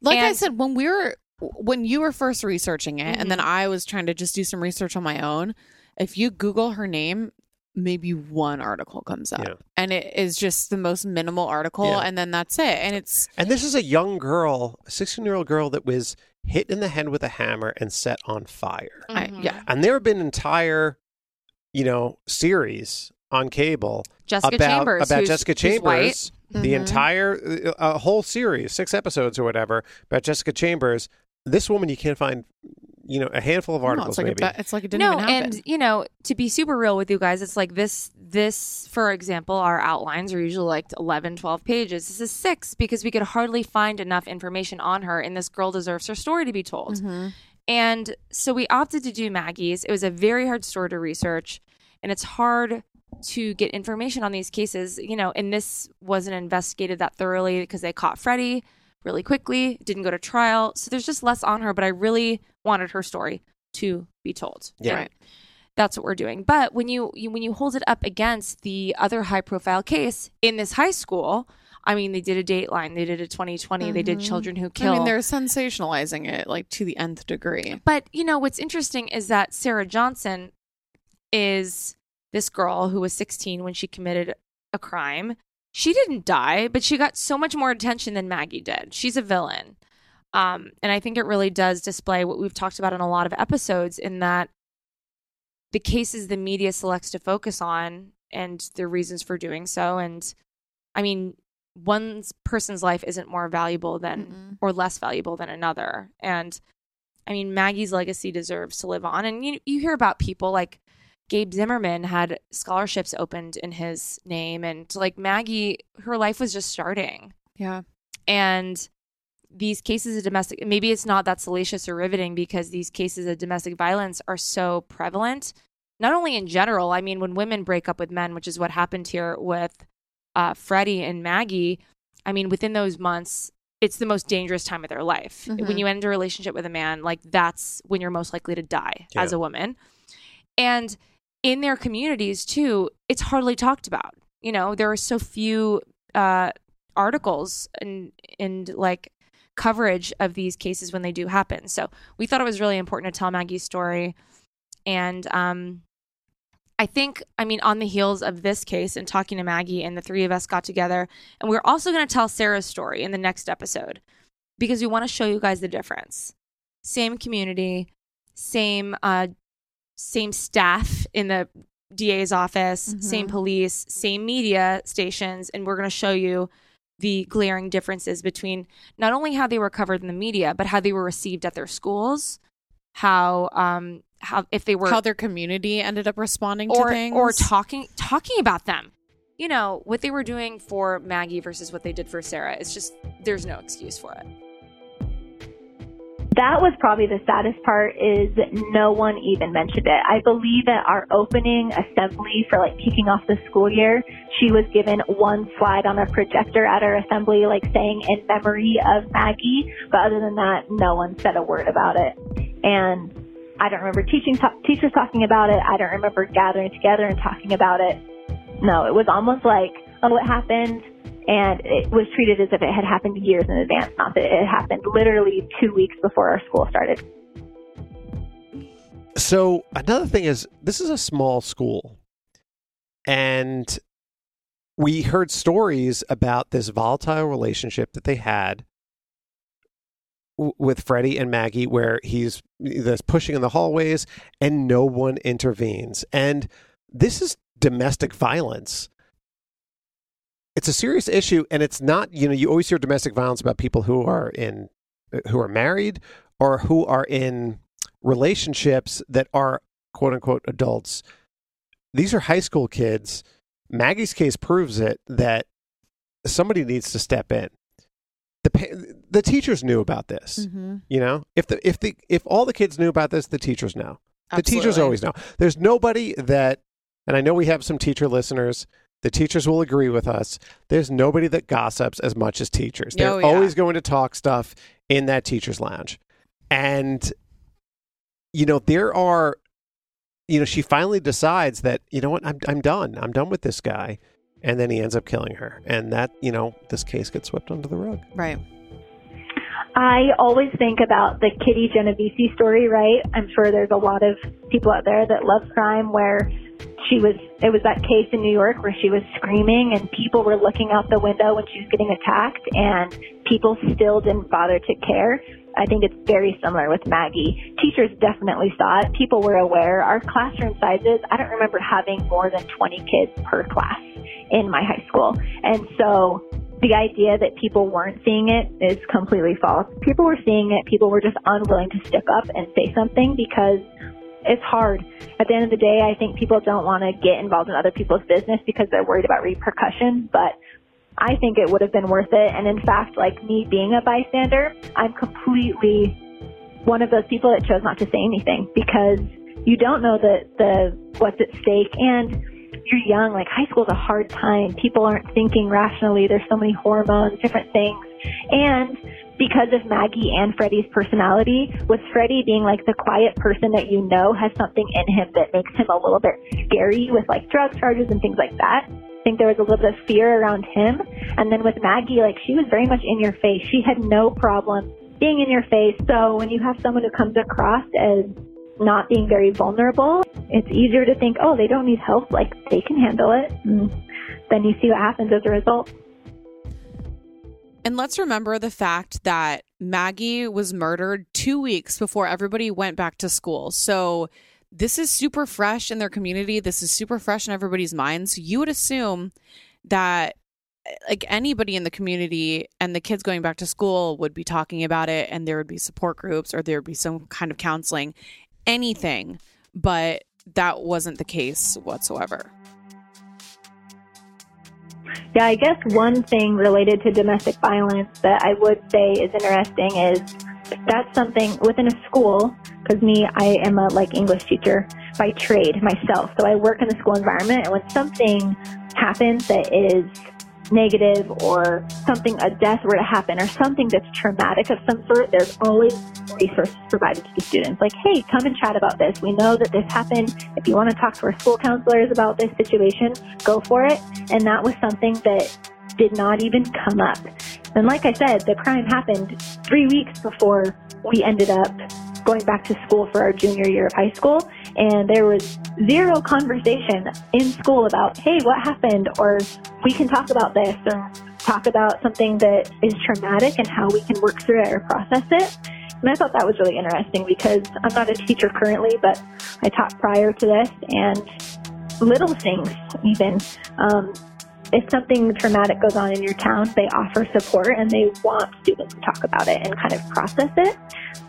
Like I said, when we were when you were first researching it, and then Mm-hmm. I was trying to just do some research on my own. If you Google her name, maybe one article comes up, Yeah. and it is just the most minimal article, Yeah. and then that's it. And it's And this is a young girl, a 16 year old girl that was hit in the head with a hammer and set on fire. I, Mhm. yeah, And there have been entire, you know, series on cable Jessica about Chambers, about Jessica. Chambers. The Mhm. entire a whole series, six episodes or whatever, about Jessica Chambers. This woman, you can't find, you know, a handful of no, articles it's like maybe. a, it's like it didn't no, even happen. and you know, to be super real with you guys, it's like this. This, for example, our outlines are usually like 11, 12 pages. This is six because we could hardly find enough information on her, and this girl deserves her story to be told. Mhm. And so we opted to do Maggie's. It was a very hard story to research, and it's hard to get information on these cases, you know, and this wasn't investigated that thoroughly because they caught Freddie really quickly, didn't go to trial. So there's just less on her, but I really wanted her story to be told. Yeah. Right. That's what we're doing. But when you, you when you hold it up against the other high profile case in this high school, I mean, they did a Dateline, they did a 2020, they did Mhm. Children Who Kill. I mean, they're sensationalizing it like to the nth degree. But you know what's interesting is that Sarah Johnson is this girl who was 16 when she committed a crime. She didn't die, but she got so much more attention than Maggie did. She's a villain. Um, and I think it really does display what we've talked about in a lot of episodes in that the cases the media selects to focus on and the reasons for doing so. And I mean, one person's life isn't more valuable than Mm-mm. or less valuable than another. And I mean, Maggie's legacy deserves to live on. And you you hear about people like Gabe Zimmerman had scholarships opened in his name, and like Maggie, her life was just starting. Yeah. And these cases of domestic, maybe it's not that salacious or riveting because these cases of domestic violence are so prevalent. Not only in general, I mean, when women break up with men, which is what happened here with uh, Freddie and Maggie, I mean, within those months, it's the most dangerous time of their life. Mhm. When you end a relationship with a man, like that's when you're most likely to die Yeah. as a woman. And in their communities too, it's hardly talked about. You know, there are so few uh, articles and and like coverage of these cases when they do happen. So we thought it was really important to tell Maggie's story, and um, I think, I mean, on the heels of this case and talking to Maggie, and the three of us got together, and we're also going to tell Sarah's story in the next episode because we want to show you guys the difference. Same community, same uh, same staff in the DA's office, Mhm. same police, same media stations, and we're going to show you the glaring differences between not only how they were covered in the media, but how they were received at their schools, how um how if they were How their community ended up responding to or things. or talking talking about them. You know what they were doing for Maggie versus what they did for Sarah. It's just there's no excuse for it. That was probably the saddest part is no one even mentioned it. I believe at our opening assembly for like kicking off the school year, she was given one slide on a projector at our assembly, like saying in memory of Maggie. But other than that, no one said a word about it. And I don't remember teaching teachers talking about it. I don't remember gathering together and talking about it. No, it was almost like, oh, it happened and it was treated as if it had happened years in advance, not that it happened literally two weeks before our school started. So another thing is this is a small school. And we heard stories about this volatile relationship that they had with Freddie and Maggie where he's this pushing in the hallways and no one intervenes. And this is domestic violence. It's a serious issue and it's not, you know, you always hear domestic violence about people who are in who are married or who are in relationships that are quote unquote adults. These are high school kids. Maggie's case proves it that somebody needs to step in. The the teachers knew about this. Mhm. You know, if the if the if all the kids knew about this, the teachers know. The teachers always know. There's nobody that, and I know we have some teacher listeners. The teachers will agree with us. There's nobody that gossips as much as teachers. They're Oh, yeah. always going to talk stuff in that teacher's lounge. And, you know, there are, you know, she finally decides that, you know what, I'm, I'm done. I'm done with this guy. And then he ends up killing her. And that, you know, this case gets swept under the rug. Right. I always think about the Kitty Genovese story, right? I'm sure there's a lot of people out there that love crime where she was, it was that case in New York where she was screaming and people were looking out the window when she was getting attacked and people still didn't bother to care. I think it's very similar with Maggie. Teachers definitely saw it. People were aware. Our classroom sizes, I don't remember having more than 20 kids per class in my high school. And so the idea that people weren't seeing it is completely false. People were seeing it. People were just unwilling to stick up and say something because it's hard. At the end of the day, I think people don't want to get involved in other people's business because they're worried about repercussions, but I think it would have been worth it. And in fact, like me being a bystander, I'm completely one of those people that chose not to say anything because you don't know the the what's at stake and you're young like high school's a hard time people aren't thinking rationally there's so many hormones different things and because of Maggie and Freddie's personality, with Freddie being like the quiet person that you know has something in him that makes him a little bit scary with like drug charges and things like that. I think there was a little bit of fear around him. And then with Maggie, like she was very much in your face. She had no problem being in your face. So when you have someone who comes across as not being very vulnerable, it's easier to think, oh, they don't need help. Like they can handle it. And then you see what happens as a result. And let's remember the fact that Maggie was murdered two weeks before everybody went back to school. So this is super fresh in their community. This is super fresh in everybody's minds. You would assume that like anybody in the community and the kids going back to school would be talking about it and there would be support groups or there would be some kind of counseling, anything. But that wasn't the case whatsoever. Yeah, I guess one thing related to domestic violence that I would say is interesting is that's something within a school, because me, I am a like English teacher by trade myself. So I work in the school environment and when something happens that is negative or something, a death were to happen or something that's traumatic of some sort, there's always resources provided to the students. Like, hey, come and chat about this. We know that this happened. If you want to talk to our school counselors about this situation, go for it. And that was something that did not even come up. And like I said, the crime happened three weeks before we ended up going back to school for our junior year of high school. And there was zero conversation in school about, hey, what happened? Or we can talk about this or talk about something that is traumatic and how we can work through it or process it. And I thought that was really interesting because I'm not a teacher currently, but I taught prior to this and little things even. Um, if something traumatic goes on in your town, they offer support and they want students to talk about it and kind of process it.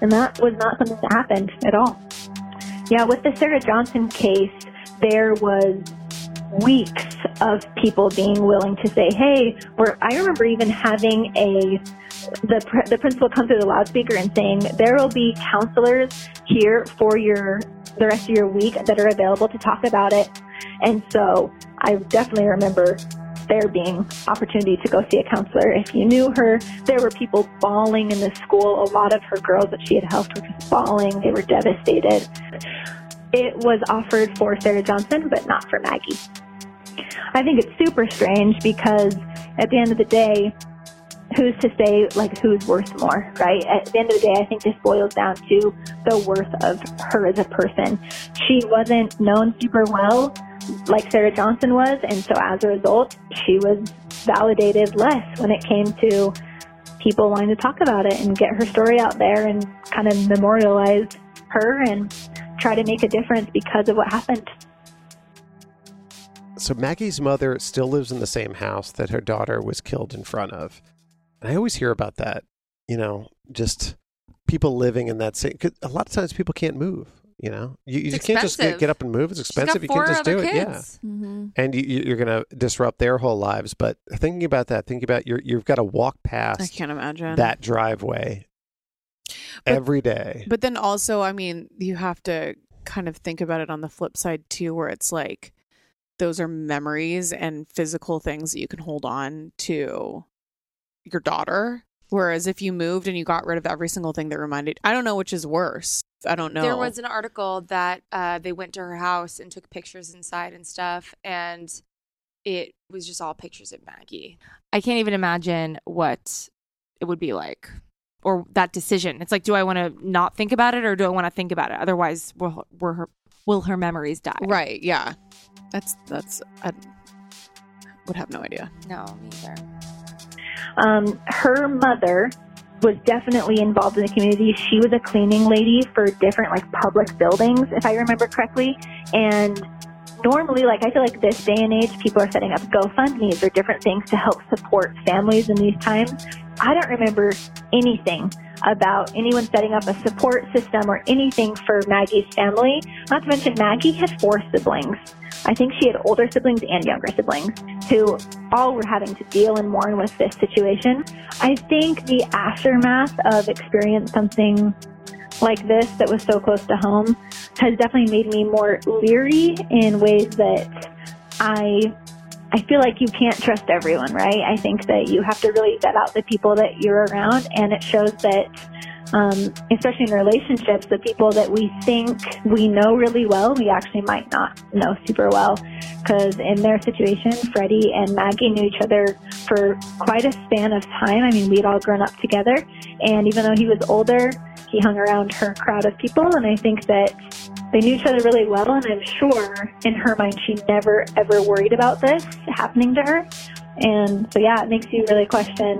And that was not something that happened at all. Yeah, with the Sarah Johnson case, there was weeks of people being willing to say, "Hey," or I remember even having a the the principal come through the loudspeaker and saying, "There will be counselors here for your the rest of your week that are available to talk about it." And so I definitely remember there being opportunity to go see a counselor. If you knew her, there were people bawling in the school. A lot of her girls that she had helped were just bawling. They were devastated. It was offered for Sarah Johnson, but not for Maggie. I think it's super strange because at the end of the day, who's to say like who's worth more, right? At the end of the day, I think this boils down to the worth of her as a person. She wasn't known super well like Sarah Johnson was, and so as a result, she was validated less when it came to people wanting to talk about it and get her story out there and kind of memorialize her and try to make a difference because of what happened. So Maggie's mother still lives in the same house that her daughter was killed in front of. And I always hear about that, you know, just people living in that same. A lot of times people can't move. You know, you, you can't just get, get up and move. It's expensive. You can't just do it. Yeah, Mm-hmm. and you, you're going to disrupt their whole lives. But thinking about that, thinking about you're, you've got to walk past. I can't imagine that driveway But- every day. But then also, I mean, you have to kind of think about it on the flip side too, where it's like those are memories and physical things that you can hold on to your daughter. Whereas if you moved and you got rid of every single thing that reminded, I don't know which is worse. I don't know. There was an article that uh, they went to her house and took pictures inside and stuff, and it was just all pictures of Maggie. I can't even imagine what it would be like, or that decision. It's like, do I want to not think about it, or do I want to think about it? Otherwise, will, will her will her memories die? right. Yeah, that's that's. I would have no idea. No, me either. Um, her mother was definitely involved in the community. She was a cleaning lady for different like public buildings, if I remember correctly. And normally, like I feel like this day and age, people are setting up GoFundMe's or different things to help support families in these times. I don't remember anything about anyone setting up a support system or anything for Maggie's family. Not to mention, Maggie had four siblings. I think she had older siblings and younger siblings who all were having to deal and mourn with this situation. I think the aftermath of experiencing something like this that was so close to home has definitely made me more leery in ways that I I feel like you can't trust everyone, right? I think that you have to really vet out the people that you're around, and it shows that, um, especially in relationships, the people that we think we know really well, we actually might not know super well. Because in their situation, Freddie and Maggie knew each other for quite a span of time. I mean, we'd all grown up together, and even though he was older, he hung around her crowd of people, and I think that they knew each other really well, and I'm sure in her mind she never ever worried about this happening to her. And so, yeah, it makes you really question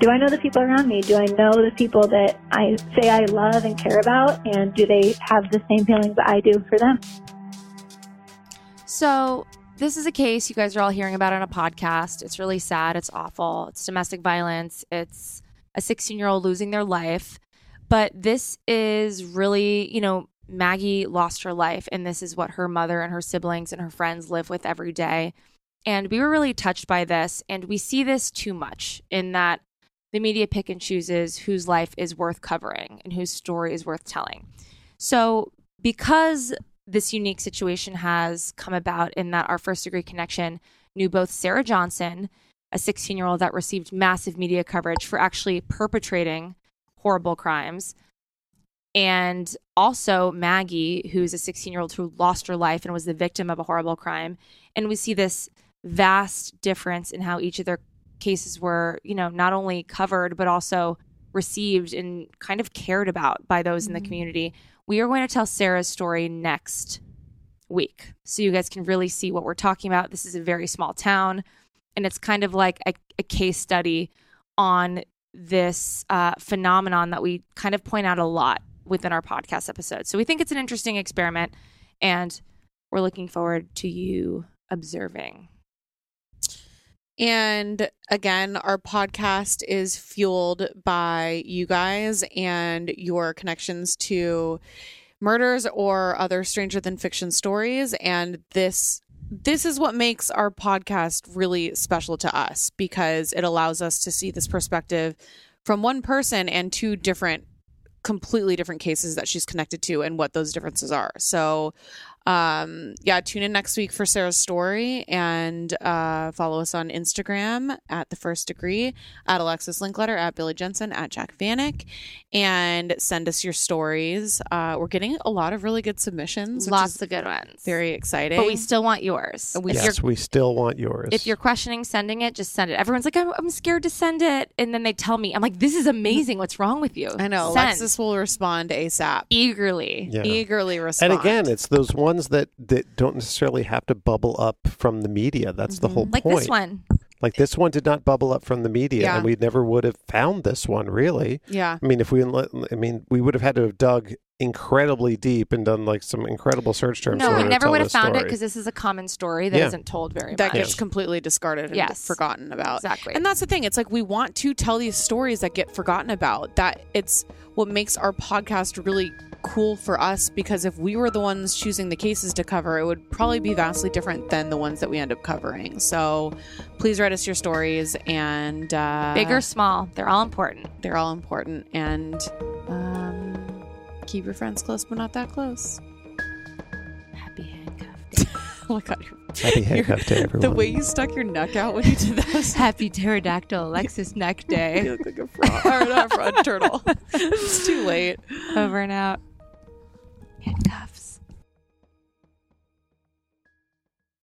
do I know the people around me? Do I know the people that I say I love and care about? And do they have the same feelings that I do for them? So, this is a case you guys are all hearing about on a podcast. It's really sad. It's awful. It's domestic violence. It's a 16 year old losing their life. But this is really, you know, Maggie lost her life, and this is what her mother and her siblings and her friends live with every day. And we were really touched by this, and we see this too much in that the media pick and chooses whose life is worth covering and whose story is worth telling. So, because this unique situation has come about in that our first degree connection knew both Sarah Johnson, a 16 year old that received massive media coverage for actually perpetrating horrible crimes, and also Maggie, who's a 16 year old who lost her life and was the victim of a horrible crime. And we see this vast difference in how each of their cases were, you know, not only covered, but also received and kind of cared about by those mm-hmm. in the community. We are going to tell Sarah's story next week. So you guys can really see what we're talking about. This is a very small town, and it's kind of like a, a case study on this uh, phenomenon that we kind of point out a lot within our podcast episode. So we think it's an interesting experiment, and we're looking forward to you observing. And again, our podcast is fueled by you guys and your connections to murders or other stranger than fiction stories. And this this is what makes our podcast really special to us because it allows us to see this perspective from one person and two different completely different cases that she's connected to and what those differences are. So um, yeah, tune in next week for Sarah's story and uh, follow us on Instagram at the first degree, at Alexis Linkletter, at Billy Jensen, at Jac Vanek, and send us your stories. Uh, we're getting a lot of really good submissions. Lots of good ones. Very exciting. But we still want yours. We, yes, we still want yours. If you're questioning sending it, just send it. Everyone's like, I'm, I'm scared to send it. And then they tell me, I'm like, this is amazing. What's wrong with you? I know. Send. Alexis will respond ASAP. Eagerly. Yeah. Eagerly respond. And again, it's those ones ones that that don't necessarily have to bubble up from the media. That's mm-hmm. the whole like point. Like this one. Like this one did not bubble up from the media, yeah. and we never would have found this one really. Yeah. I mean, if we, I mean, we would have had to have dug incredibly deep and done like some incredible search terms. No, we never would have found story. it because this is a common story that yeah. not told very that much. That gets completely discarded and yes. forgotten about. Exactly. And that's the thing. It's like we want to tell these stories that get forgotten about. That it's what makes our podcast really cool for us because if we were the ones choosing the cases to cover, it would probably be vastly different than the ones that we end up covering. So please write us your stories and uh, big or small, they're all important. They're all important. And um, keep your friends close, but not that close. Happy handcuff. oh my god. Happy handcuff day, everyone. The way you stuck your neck out when you did that. Happy pterodactyl Alexis neck day. you look like a frog. or not a frog, turtle. it's too late. Over and out. Handcuff.